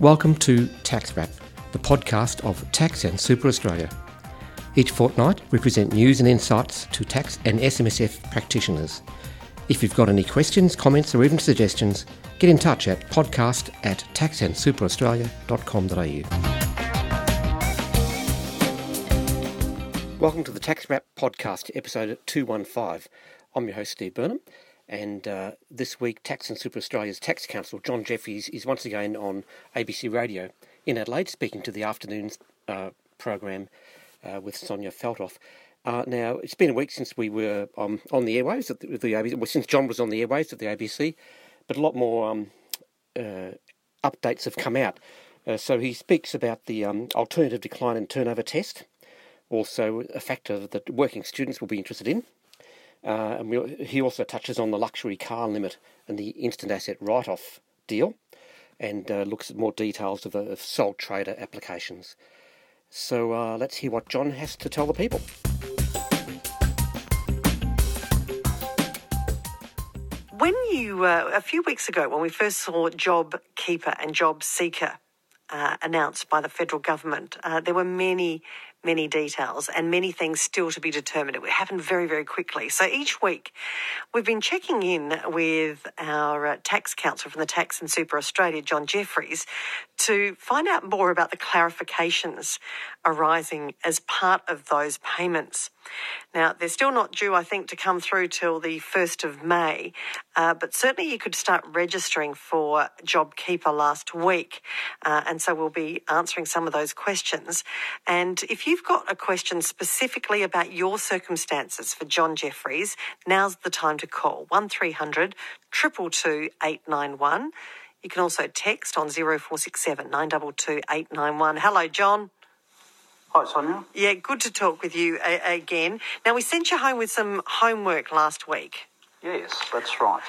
Welcome to Tax Wrap, the podcast of Tax and Super Australia. Each fortnight, we present news and insights to tax and SMSF practitioners. If you've got any questions, comments, or even suggestions, get in touch at podcast at taxandsuperaustralia.com.au. Welcome to the Tax Wrap podcast, episode 215. I'm your host, Steve Burnham. And uh, this week, Tax and Super Australia's Tax Counsel, John Jeffries, is once again on ABC Radio in Adelaide, speaking to the afternoon uh, program uh, with Sonya Feldhoff. Uh, now, it's been a week since we were um, on the airwaves the, the ABC, well, since John was on the airwaves at the ABC, but a lot more um, uh, updates have come out. Uh, so he speaks about the um, alternative decline and turnover test, also a factor that working students will be interested in. Uh, and we, he also touches on the luxury car limit and the instant asset write off deal and uh, looks at more details of, of sole trader applications. So uh, let's hear what John has to tell the people. When you, uh, a few weeks ago, when we first saw Job Keeper and Job Seeker uh, announced by the federal government, uh, there were many many details and many things still to be determined. It happened very, very quickly. So each week we've been checking in with our uh, tax counsel from the Tax and Super Australia, John Jeffries, to find out more about the clarifications arising as part of those payments. Now, they're still not due, I think, to come through till the 1st of May, uh, but certainly you could start registering for JobKeeper last week. Uh, and so we'll be answering some of those questions. And if you've got a question specifically about your circumstances for John Jeffries, now's the time to call 1300 222 891. You can also text on 0467 922 891. Hello, John. Hi, Sonya. Yeah, good to talk with you a- again. Now, we sent you home with some homework last week. Yes, that's right.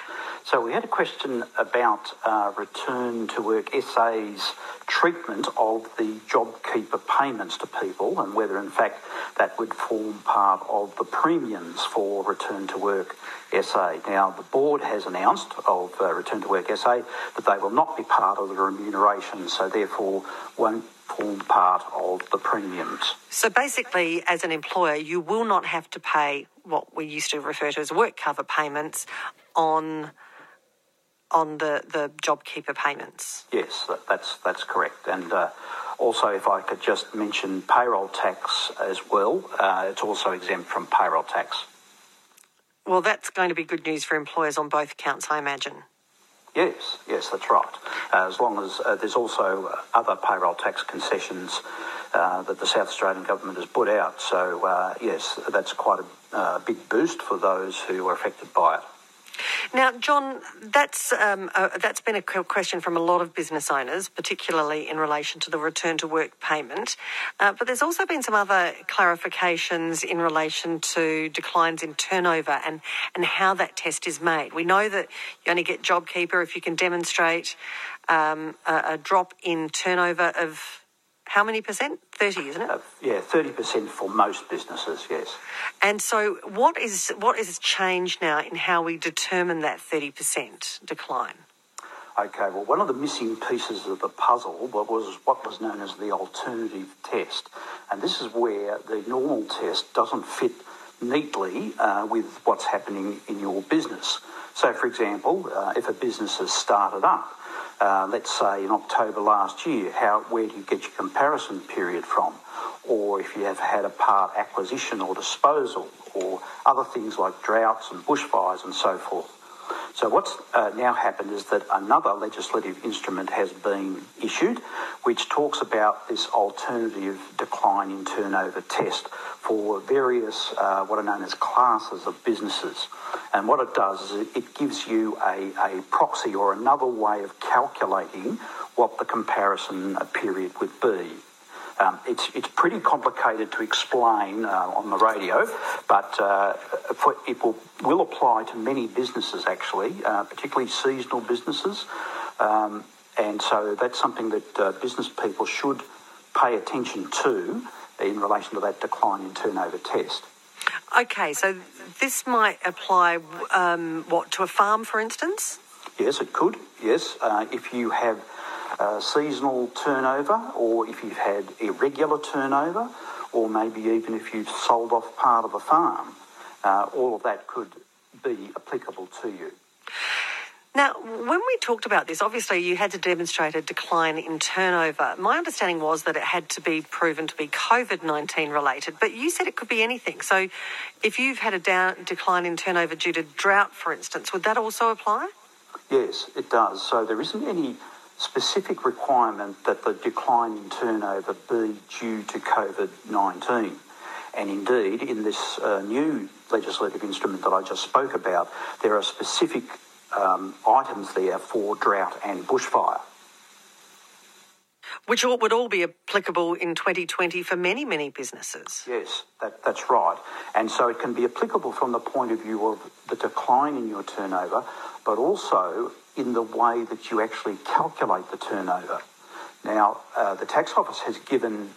So we had a question about uh, return to work SA's treatment of the JobKeeper payments to people and whether, in fact, that would form part of the premiums for return to work SA. Now, the board has announced of uh, return to work SA that they will not be part of the remuneration, so therefore won't form part of the premiums. So basically, as an employer, you will not have to pay what we used to refer to as work cover payments on on the, the JobKeeper payments. Yes, that, that's that's correct. And uh, also, if I could just mention payroll tax as well, uh, it's also exempt from payroll tax. Well, that's going to be good news for employers on both counts, I imagine. Yes, yes, that's right. Uh, as long as uh, there's also other payroll tax concessions uh, that the South Australian government has put out. So, uh, yes, that's quite a big boost for those who are affected by it. Now, John, that's um, that's been a question from a lot of business owners, particularly in relation to the return to work payment. Uh, but there's also been some other clarifications in relation to declines in turnover and and how that test is made. We know that you only get JobKeeper if you can demonstrate um, a, a drop in turnover of how many percent? 30, isn't it? Uh, yeah, 30% for most businesses, yes. And so what is what is changed now in how we determine that 30% decline? Okay, well, one of the missing pieces of the puzzle was what was known as the alternative test. And this is where the normal test doesn't fit neatly uh, with what's happening in your business. So, for example, uh, if a business has started up, uh, let's say in October last year, how where do you get your comparison period from? Or if you have had a part acquisition or disposal, or other things like droughts and bushfires and so forth. So what's uh, now happened is that another legislative instrument has been issued, which talks about this alternative decline in turnover test for various uh, what are known as classes of businesses. And what it does is it gives you a, a proxy or another way of calculating what the comparison period would be. Um, it's, it's pretty complicated to explain uh, on the radio, but uh, for, it will, will apply to many businesses actually, uh, particularly seasonal businesses. Um, and so that's something that uh, business people should pay attention to in relation to that decline in turnover test. Okay, so this might apply, um, what, to a farm, for instance? Yes, it could. Yes, uh, if you have uh, seasonal turnover, or if you've had irregular turnover, or maybe even if you've sold off part of a farm, uh, all of that could be applicable to you. Now, when we talked about this, obviously you had to demonstrate a decline in turnover. My understanding was that it had to be proven to be COVID 19 related, but you said it could be anything. So if you've had a down, decline in turnover due to drought, for instance, would that also apply? Yes, it does. So there isn't any specific requirement that the decline in turnover be due to COVID 19. And indeed, in this uh, new legislative instrument that I just spoke about, there are specific um, items there for drought and bushfire. Which would all be applicable in 2020 for many, many businesses. Yes, that, that's right. And so it can be applicable from the point of view of the decline in your turnover, but also in the way that you actually calculate the turnover. Now, uh, the tax office has given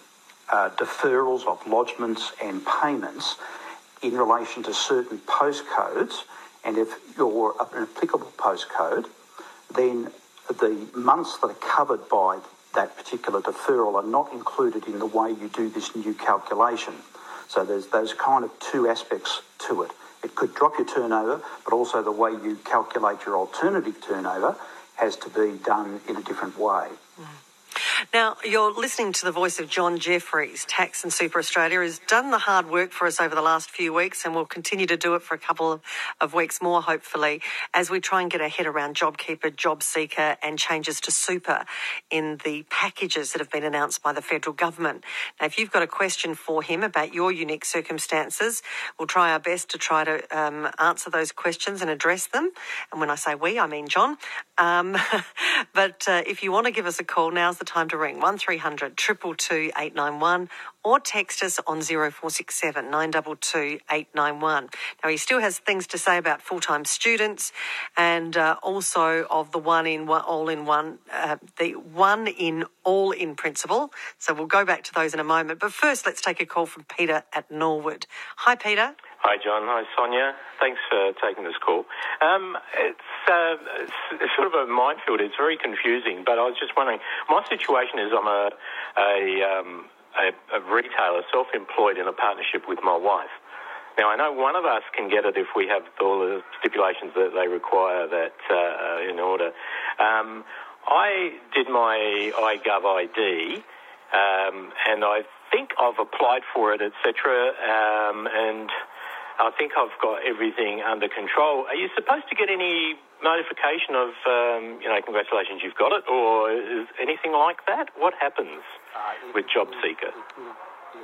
uh, deferrals of lodgements and payments in relation to certain postcodes and if you're an applicable postcode, then the months that are covered by that particular deferral are not included in the way you do this new calculation. So there's those kind of two aspects to it. It could drop your turnover, but also the way you calculate your alternative turnover has to be done in a different way. Mm. Now, you're listening to the voice of John Jeffries. Tax and Super Australia has done the hard work for us over the last few weeks and will continue to do it for a couple of, of weeks more, hopefully, as we try and get our head around JobKeeper, JobSeeker, and changes to super in the packages that have been announced by the federal government. Now, if you've got a question for him about your unique circumstances, we'll try our best to try to um, answer those questions and address them. And when I say we, I mean John. Um, but uh, if you want to give us a call, now's the time to ring 1300 222 891 or text us on 0467 922 891. Now, he still has things to say about full time students and uh, also of the one in one, all in one, uh, the one in all in principle. So we'll go back to those in a moment. But first, let's take a call from Peter at Norwood. Hi, Peter. Hi, John. Hi, Sonya. Thanks for taking this call. Um, it's, uh, it's, sort of a minefield. It's very confusing, but I was just wondering. My situation is I'm a a, um, a, a retailer, self-employed in a partnership with my wife. Now, I know one of us can get it if we have all the stipulations that they require that uh, in order. Um, I did my iGov ID, um, and I think I've applied for it, etc. Um, and I think I've got everything under control. Are you supposed to get any notification of, um, you know, congratulations, you've got it, or is anything like that? What happens uh, with Job Seeker?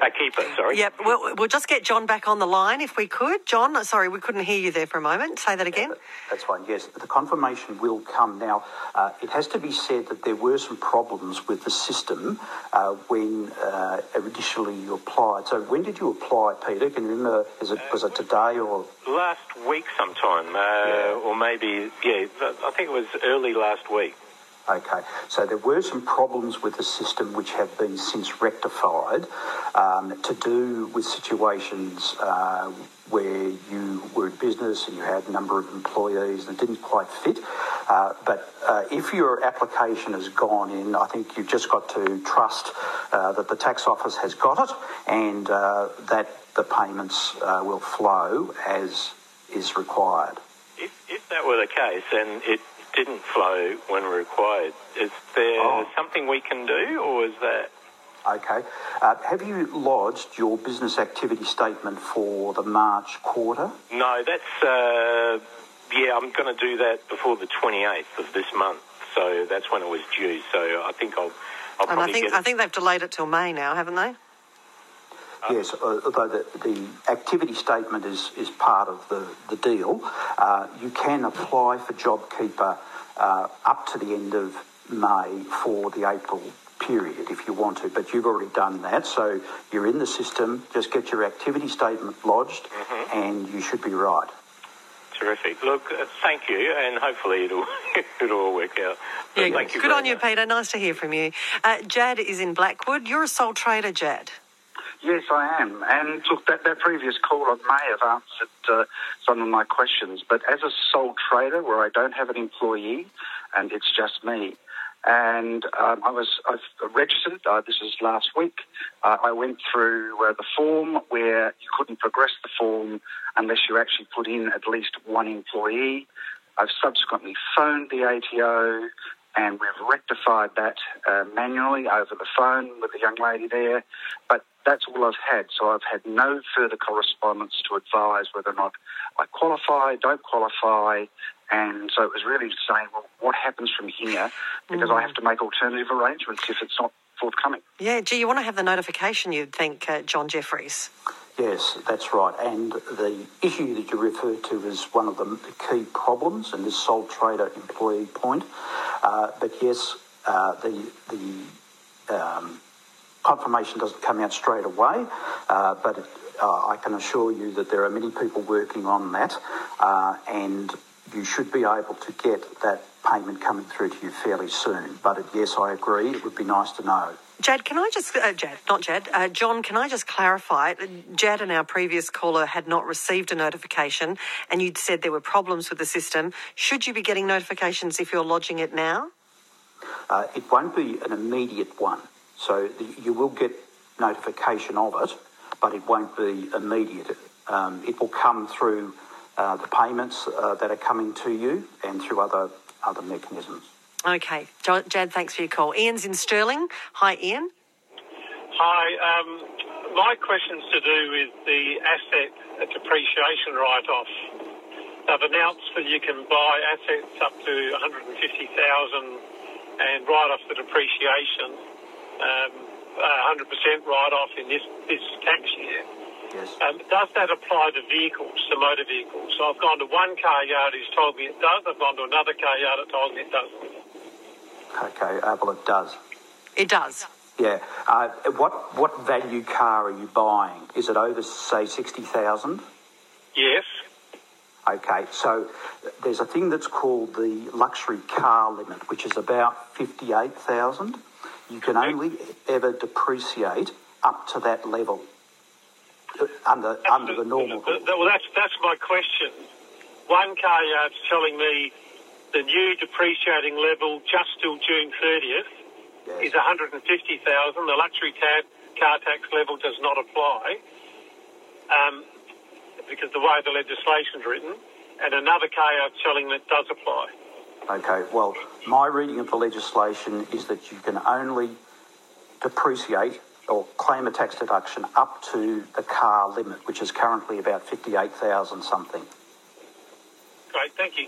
A keeper, sorry. Yep, we'll, we'll just get John back on the line if we could. John, sorry, we couldn't hear you there for a moment. Say that again. That's fine, yes. The confirmation will come. Now, uh, it has to be said that there were some problems with the system uh, when uh, initially you applied. So, when did you apply, Peter? Can you remember? Is it, was it today or? Last week sometime, uh, yeah. or maybe, yeah, I think it was early last week. Okay, so there were some problems with the system which have been since rectified um, to do with situations uh, where you were in business and you had a number of employees that didn't quite fit. Uh, but uh, if your application has gone in, I think you've just got to trust uh, that the tax office has got it and uh, that the payments uh, will flow as is required. If, if that were the case, and it didn't flow when required. Is there oh. something we can do, or is that? Okay. Uh, have you lodged your business activity statement for the March quarter? No, that's. Uh, yeah, I'm going to do that before the 28th of this month. So that's when it was due. So I think I'll. I'll and I think I think they've delayed it till May now, haven't they? Yes, uh, although the, the, activity statement is, is part of the, the deal, uh, you can apply for JobKeeper uh, up to the end of May for the April period if you want to, but you've already done that, so you're in the system. Just get your activity statement lodged, mm-hmm. and you should be right. Terrific. Look, uh, thank you, and hopefully it'll it'll all work out. yeah, thank you. Good on you, Peter. Nice to hear from you. Uh, Jad is in Blackwood. You're a sole trader, Jad. Yes, I am. And look, that, that previous caller may have answered uh, some of my questions, but as a sole trader where I don't have an employee and it's just me, and um, I was I've registered. Uh, this is last week. Uh, I went through uh, the form where you couldn't progress the form unless you actually put in at least one employee. I've subsequently phoned the ATO and we've rectified that uh, manually over the phone with the young lady there. But that's all I've had. So I've had no further correspondence to advise whether or not I qualify, don't qualify. And so it was really saying, well, what happens from here? Because mm. I have to make alternative arrangements if it's not forthcoming. Yeah, gee, you want to have the notification, you'd think, uh, John Jeffries. Yes, that's right. And the issue that you refer to is one of the key problems in this sole trader employee point. Uh, but yes, uh, the the um, confirmation doesn't come out straight away, uh, but it, uh, I can assure you that there are many people working on that, uh, and you should be able to get that payment coming through to you fairly soon. But it, yes, I agree. It would be nice to know. Jad, can I just, uh, Jad, not Jad, uh, John, can I just clarify? Jad and our previous caller had not received a notification, and you'd said there were problems with the system. Should you be getting notifications if you're lodging it now? Uh, it won't be an immediate one. So you will get notification of it, but it won't be immediate. Um, it will come through uh, the payments uh, that are coming to you and through other other mechanisms. Okay, Jad, thanks for your call. Ian's in Stirling. Hi, Ian. Hi. Um, my question's to do with the asset depreciation write-off. They've announced that you can buy assets up to 150,000 and write off the depreciation, um, 100% write-off in this this tax year. Yes. Um, does that apply to vehicles, to motor vehicles? So I've gone to one car yard who's told me it does. I've gone to another car yard that told me it doesn't. Okay, uh, well, it does. It does. Yeah. Uh, what what value car are you buying? Is it over, say, sixty thousand? Yes. Okay, so there's a thing that's called the luxury car limit, which is about fifty-eight thousand. You can only ever depreciate up to that level under that's under the, the normal. The, the, well, that's that's my question. One car yard's telling me the new depreciating level just till June 30th yes. is 150,000. The luxury car, car tax level does not apply um, because the way the legislation's written, and another car yard's telling that does apply. Okay, well, my reading of the legislation is that you can only depreciate or claim a tax deduction up to the car limit, which is currently about 58,000 something. Great, thank you.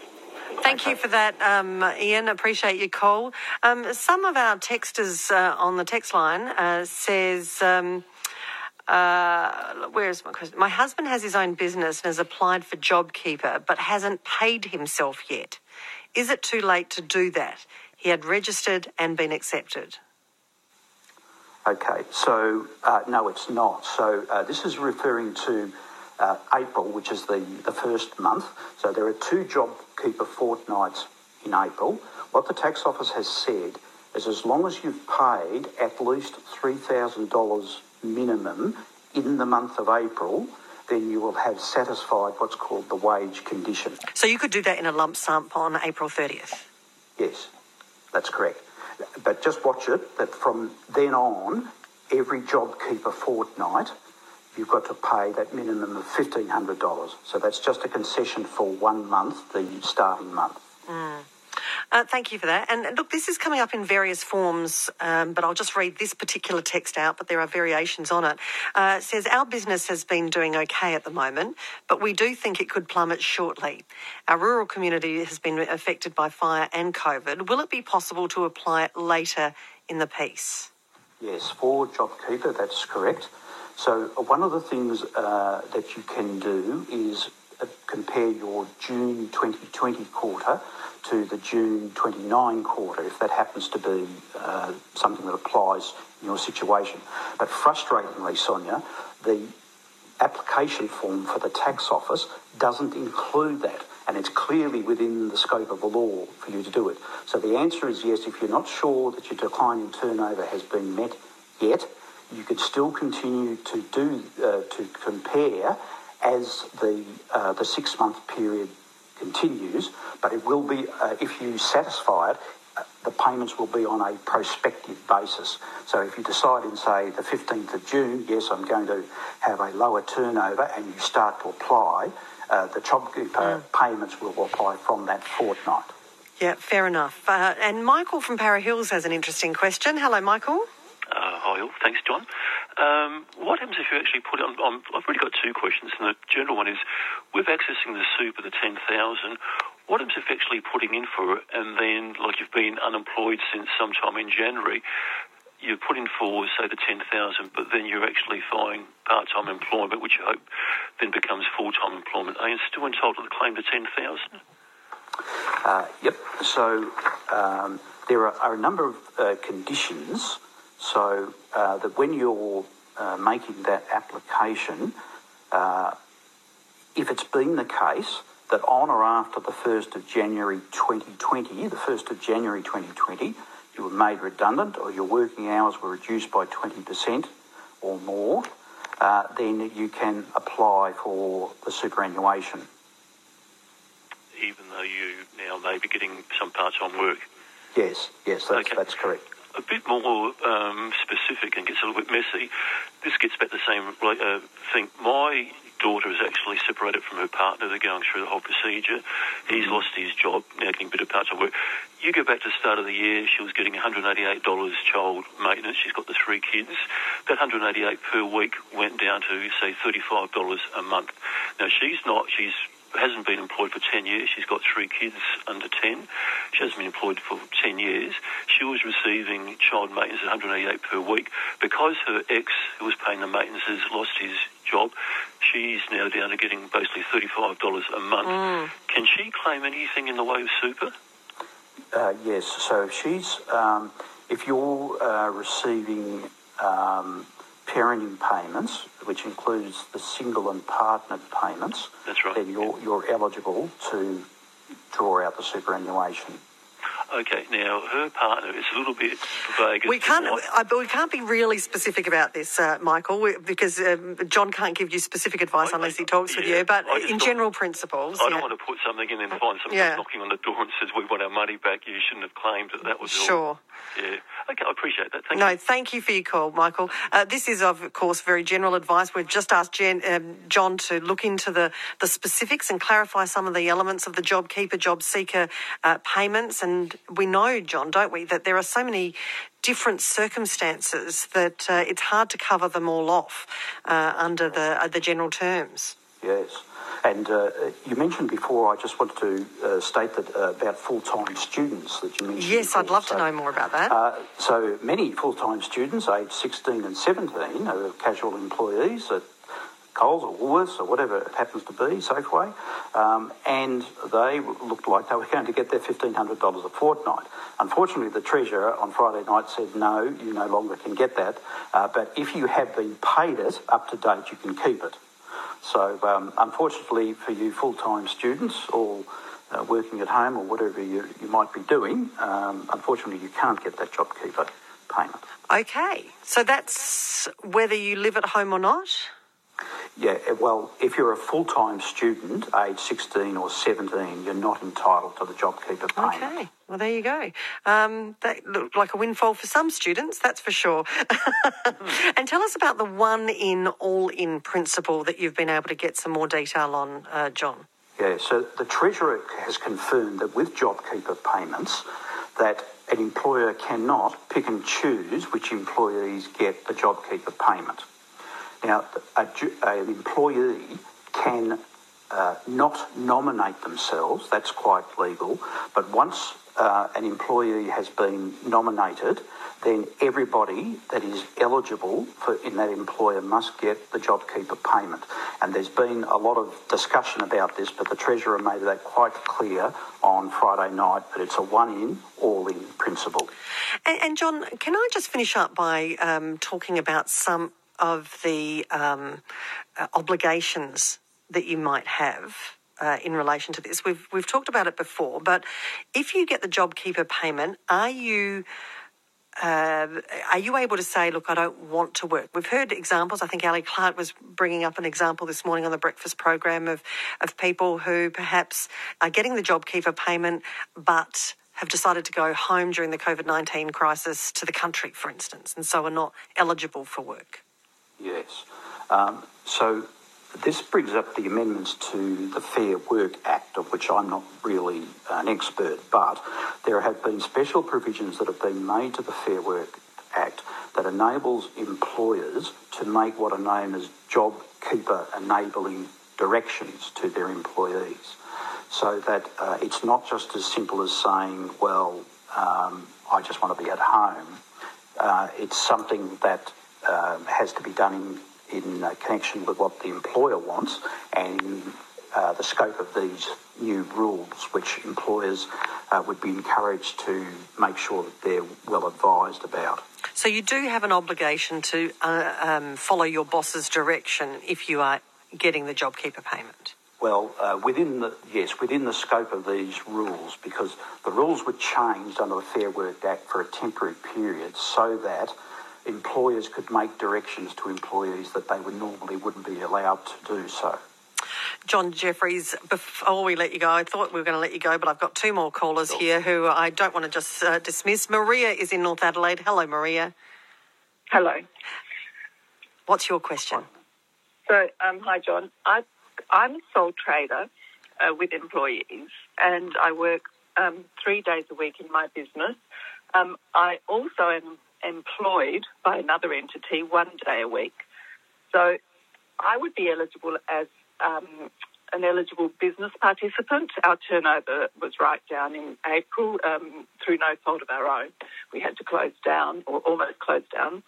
Thank you for that, um, Ian. Appreciate your call. Um, some of our texters uh, on the text line uh, says, um, uh, where is my question? My husband has his own business and has applied for JobKeeper, but hasn't paid himself yet. Is it too late to do that? He had registered and been accepted. Okay, so uh, no, it's not. So uh, this is referring to uh, April, which is the, the first month. So there are two JobKeeper fortnights in April. What the tax office has said is as long as you've paid at least $3,000 minimum in the month of April, then you will have satisfied what's called the wage condition. So you could do that in a lump sum on April 30th? Yes, that's correct. But just watch it that from then on, every JobKeeper fortnight, you've got to pay that minimum of $1,500. So that's just a concession for one month, the starting month. Mm. Uh, thank you for that. And look, this is coming up in various forms, um, but I'll just read this particular text out, but there are variations on it. Uh, it says, Our business has been doing okay at the moment, but we do think it could plummet shortly. Our rural community has been affected by fire and COVID. Will it be possible to apply it later in the piece? Yes, for JobKeeper, that's correct. So, uh, one of the things uh, that you can do is compare your June 2020 quarter to the June 29 quarter, if that happens to be uh, something that applies in your situation. But frustratingly, Sonya, the application form for the tax office doesn't include that. And it's clearly within the scope of the law for you to do it. So the answer is yes, if you're not sure that your decline in turnover has been met yet, you could still continue to do uh, to compare as the uh, the six month period continues, but it will be, uh, if you satisfy it, the payments will be on a prospective basis. So if you decide in, say, the 15th of June, yes, I'm going to have a lower turnover, and you start to apply, uh, the JobKeeper mm. payments will apply from that fortnight. Yeah, fair enough. Uh, and Michael from Para Hills has an interesting question. Hello, Michael. Thanks, John. Um, what happens if you actually put it on, on, I've really got two questions, and the general one is with accessing the super, the 10,000, what happens if actually putting in for it and then, like you've been unemployed since sometime in January, you put in for, say, the 10,000, but then you're actually finding part time employment, which you hope then becomes full time employment. Are you still entitled to the claim the 10,000? Uh, yep. So um, there are, are, a number of uh, conditions so uh, that when you're uh, making that application, uh, if it's been the case that on or after the 1st of January 2020, the 1st of January 2020, you were made redundant or your working hours were reduced by 20% or more, uh, then you can apply for the superannuation. Even though you now may be getting some part-time work? Yes, yes, that's, okay. that's correct a bit more um, specific and gets a little bit messy. This gets back to the same uh, thing. My daughter is actually separated from her partner. They're going through the whole procedure. He's mm-hmm. lost his job, now getting a bit of part-time work. You go back to the start of the year, she was getting $188 child maintenance. She's got the three kids. That 188 per week went down to, say, $35 a month. Now, she's not, she's hasn't been employed for 10 years. She's got three kids under 10. She hasn't been employed for 10 years. She was receiving child maintenance at 188 per week. Because her ex, who was paying the maintenance, has lost his job, she's now down to getting basically $35 a month. Mm. Can she claim anything in the way of super? Uh, yes. So she's, um, if you're uh, receiving um, parenting payments, which includes the single and partnered payments, That's right. then you're, you're eligible to draw out the superannuation. Okay, now her partner is a little bit vague. We can't, uh, but we can't be really specific about this, uh, Michael, we, because um, John can't give you specific advice I, unless he talks yeah, with you. But in general principles, I yeah. don't want to put something in and find someone yeah. knocking on the door and says we want our money back. You shouldn't have claimed that that was sure. All. Yeah. Okay, I appreciate that. Thank you. no, you. thank you for your call, Michael. Uh, this is, of course, very general advice. We've just asked Jen, um, John to look into the, the specifics and clarify some of the elements of the JobKeeper, job seeker uh, payments. And we know, John, don't we, that there are so many different circumstances that uh, it's hard to cover them all off uh, under the, uh, the general terms. Yes. And uh, you mentioned before, I just wanted to uh, state that uh, about full-time students that you mentioned. Yes, before. I'd love so, to know more about that. Uh, so many full-time students, aged 16 and 17, are casual employees at Coles or Woolworths or whatever it happens to be, Safeway, um, and they looked like they were going to get their $1,500 a fortnight. Unfortunately, the Treasurer on Friday night said, no, you no longer can get that, uh, but if you have been paid it up to date, you can keep it. So, um, unfortunately, for you full time students or uh, working at home or whatever you, you might be doing, um, unfortunately, you can't get that JobKeeper payment. Okay, so that's whether you live at home or not? Yeah, well, if you're a full time student, age 16 or 17, you're not entitled to the JobKeeper payment. Okay, well, there you go. Um, that looked like a windfall for some students, that's for sure. And tell us about the one in, all in principle that you've been able to get some more detail on, uh, John. Yeah, so the Treasurer has confirmed that with JobKeeper payments, that an employer cannot pick and choose which employees get the JobKeeper payment. Now, a, an employee can uh, not nominate themselves, that's quite legal, but once uh, an employee has been nominated, then everybody that is eligible for in that employer must get the JobKeeper payment. And there's been a lot of discussion about this, but the Treasurer made that quite clear on Friday night that it's a one in, all in principle. And, and John, can I just finish up by um, talking about some of the um, uh, obligations that you might have uh, in relation to this. We've we've talked about it before, but if you get the JobKeeper payment, are you uh, are you able to say, look, I don't want to work? We've heard examples. I think Ali Clarke was bringing up an example this morning on the breakfast program of, of people who perhaps are getting the JobKeeper payment but have decided to go home during the COVID 19 crisis to the country, for instance, and so are not eligible for work. Yes. Um, so this brings up the amendments to the Fair Work Act, of which I'm not really an expert, but there have been special provisions that have been made to the Fair Work Act that enables employers to make what are known as job keeper enabling directions to their employees. So that uh, it's not just as simple as saying, well, um, I just want to be at home. Uh, it's something that uh, has to be done in, in uh, connection with what the employer wants and uh, the scope of these new rules, which employers uh, would be encouraged to make sure that they're well advised about. So you do have an obligation to uh, um, follow your boss's direction if you are getting the JobKeeper payment. Well, uh, within the yes, within the scope of these rules, because the rules were changed under the Fair Work Act for a temporary period, so that employers could make directions to employees that they would normally wouldn't be allowed to do so. John Jeffries, before we let you go, I thought we were going to let you go, but I've got two more callers here who I don't want to just uh, dismiss. Maria is in North Adelaide. Hello, Maria. Hello. What's your question? So, um, hi, John. I, I'm a sole trader uh, with employees, and I work um, three days a week in my business. Um, I also am employed by another entity one day a week. So, I would be eligible as um, an eligible business participant. Our turnover was right down in April um, through no fault of our own. We had to close down or almost close down.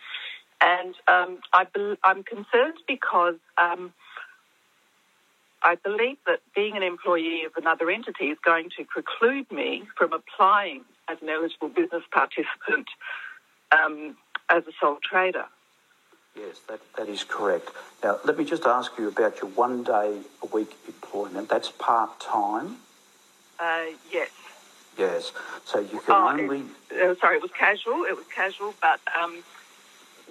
And um, I am concerned because um, I believe that being an employee of another entity is going to preclude me from applying as an eligible business participant um, as a sole trader. Yes, that, that is correct. Now, let me just ask you about your one day a week employment. That's part time? Uh, yes. Yes. So you can oh, only. It, uh, sorry, it was casual. It was casual, but um,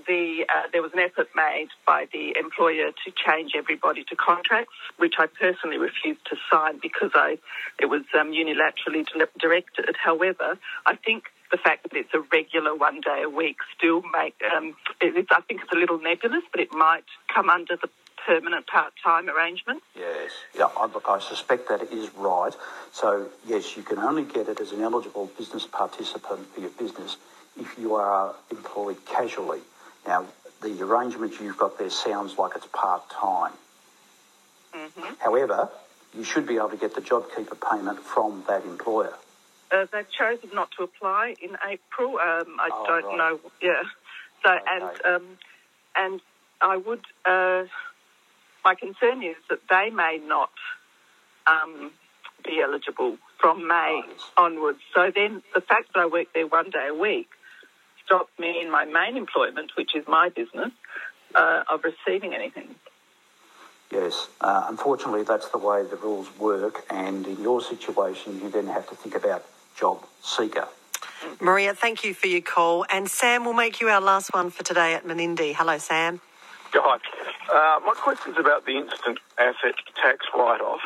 the uh, there was an effort made by the employer to change everybody to contracts, which I personally refused to sign because I it was um, unilaterally directed. However, I think the fact that it's a regular one day a week still make um, it, I think it's a little nebulous, but it might come under the permanent part time arrangement. Yes, yeah. I, look, I suspect that is right. So yes, you can only get it as an eligible business participant for your business if you are employed casually. Now, the arrangement you've got there sounds like it's part time. Mm-hmm. However, you should be able to get the JobKeeper payment from that employer. Uh, they've chosen not to apply in April. Um, I oh, don't right. know. Yeah. So okay. and um, and I would. Uh, my concern is that they may not um, be eligible from May Right. onwards. So then the fact that I work there one day a week stops me in my main employment, which is my business, uh, of receiving anything. Yes, uh, unfortunately, that's the way the rules work, and in your situation, you then have to think about job seeker. Maria, thank you for your call. And Sam will make you our last one for today at Menindee. Hello, Sam. Yeah, Hi. Uh, my question's about the instant asset tax write-off.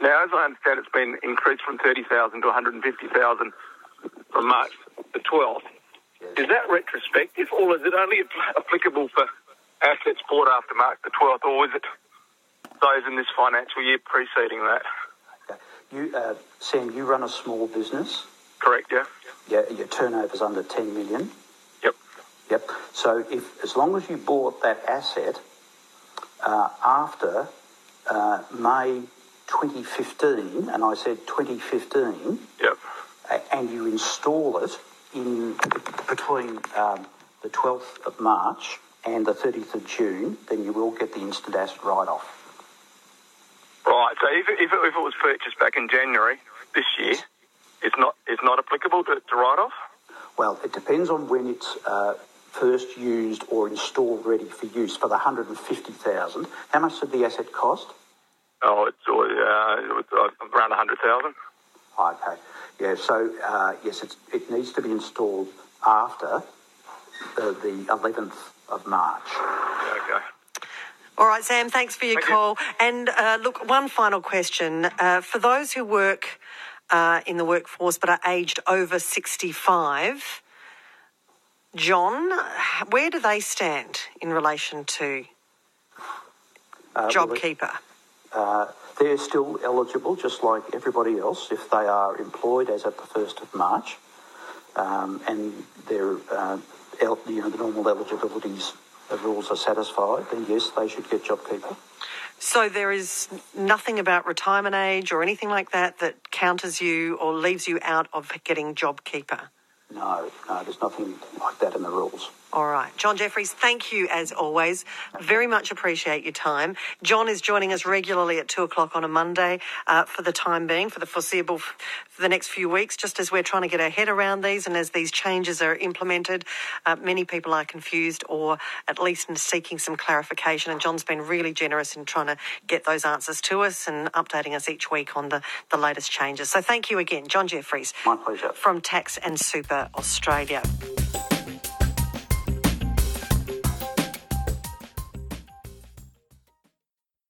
Now, as I understand, it's been increased from 30,000 to 150,000 from March the 12th. Is that retrospective, or is it only applicable for assets bought after March the 12th, or is it those in this financial year preceding that? You, uh, Sam, you run a small business. Correct, yeah? Yeah, your turnover's under 10 million. Yep. Yep. So if as long as you bought that asset uh, after uh, May 2015, and I said 2015, Yep. and you install it in between um, the 12th of March and the 30th of June, then you will get the instant asset write-off. Right, so if it, if, it, if it was purchased back in January this year, it's not, it's not applicable to, to write-off? Well, it depends on when it's uh, first used or installed ready for use. For the 150,000, how much did the asset cost? Oh, it's uh, uh, around 100,000. Okay. Yeah, so uh, yes, it's, it needs to be installed after uh, the 11th of March. Okay. All right, Sam, thanks for your Thank you. call. And uh, look, one final question. Uh, for those who work uh, in the workforce but are aged over 65. John, where do they stand in relation to Uh, well, JobKeeper? Uh, they're still eligible, just like everybody else, if they are employed as at the 1st of March. Um, and their, uh, el- you know, the normal eligibilities the rules are satisfied, then yes, they should get JobKeeper. So there is nothing about retirement age or anything like that that counters you or leaves you out of getting JobKeeper. No, no, there's nothing like that in the rules. All right. John Jeffries, thank you as always. Very much appreciate your time. John is joining us regularly at two o'clock on a Monday uh, for the time being, for the foreseeable, for the next few weeks, just as we're trying to get our head around these and as these changes are implemented. Uh, many people are confused or at least seeking some clarification. And John's been really generous in trying to get those answers to us and updating us each week on the, the latest changes. So thank you again, John Jeffries. My pleasure. From Tax and Super Australia.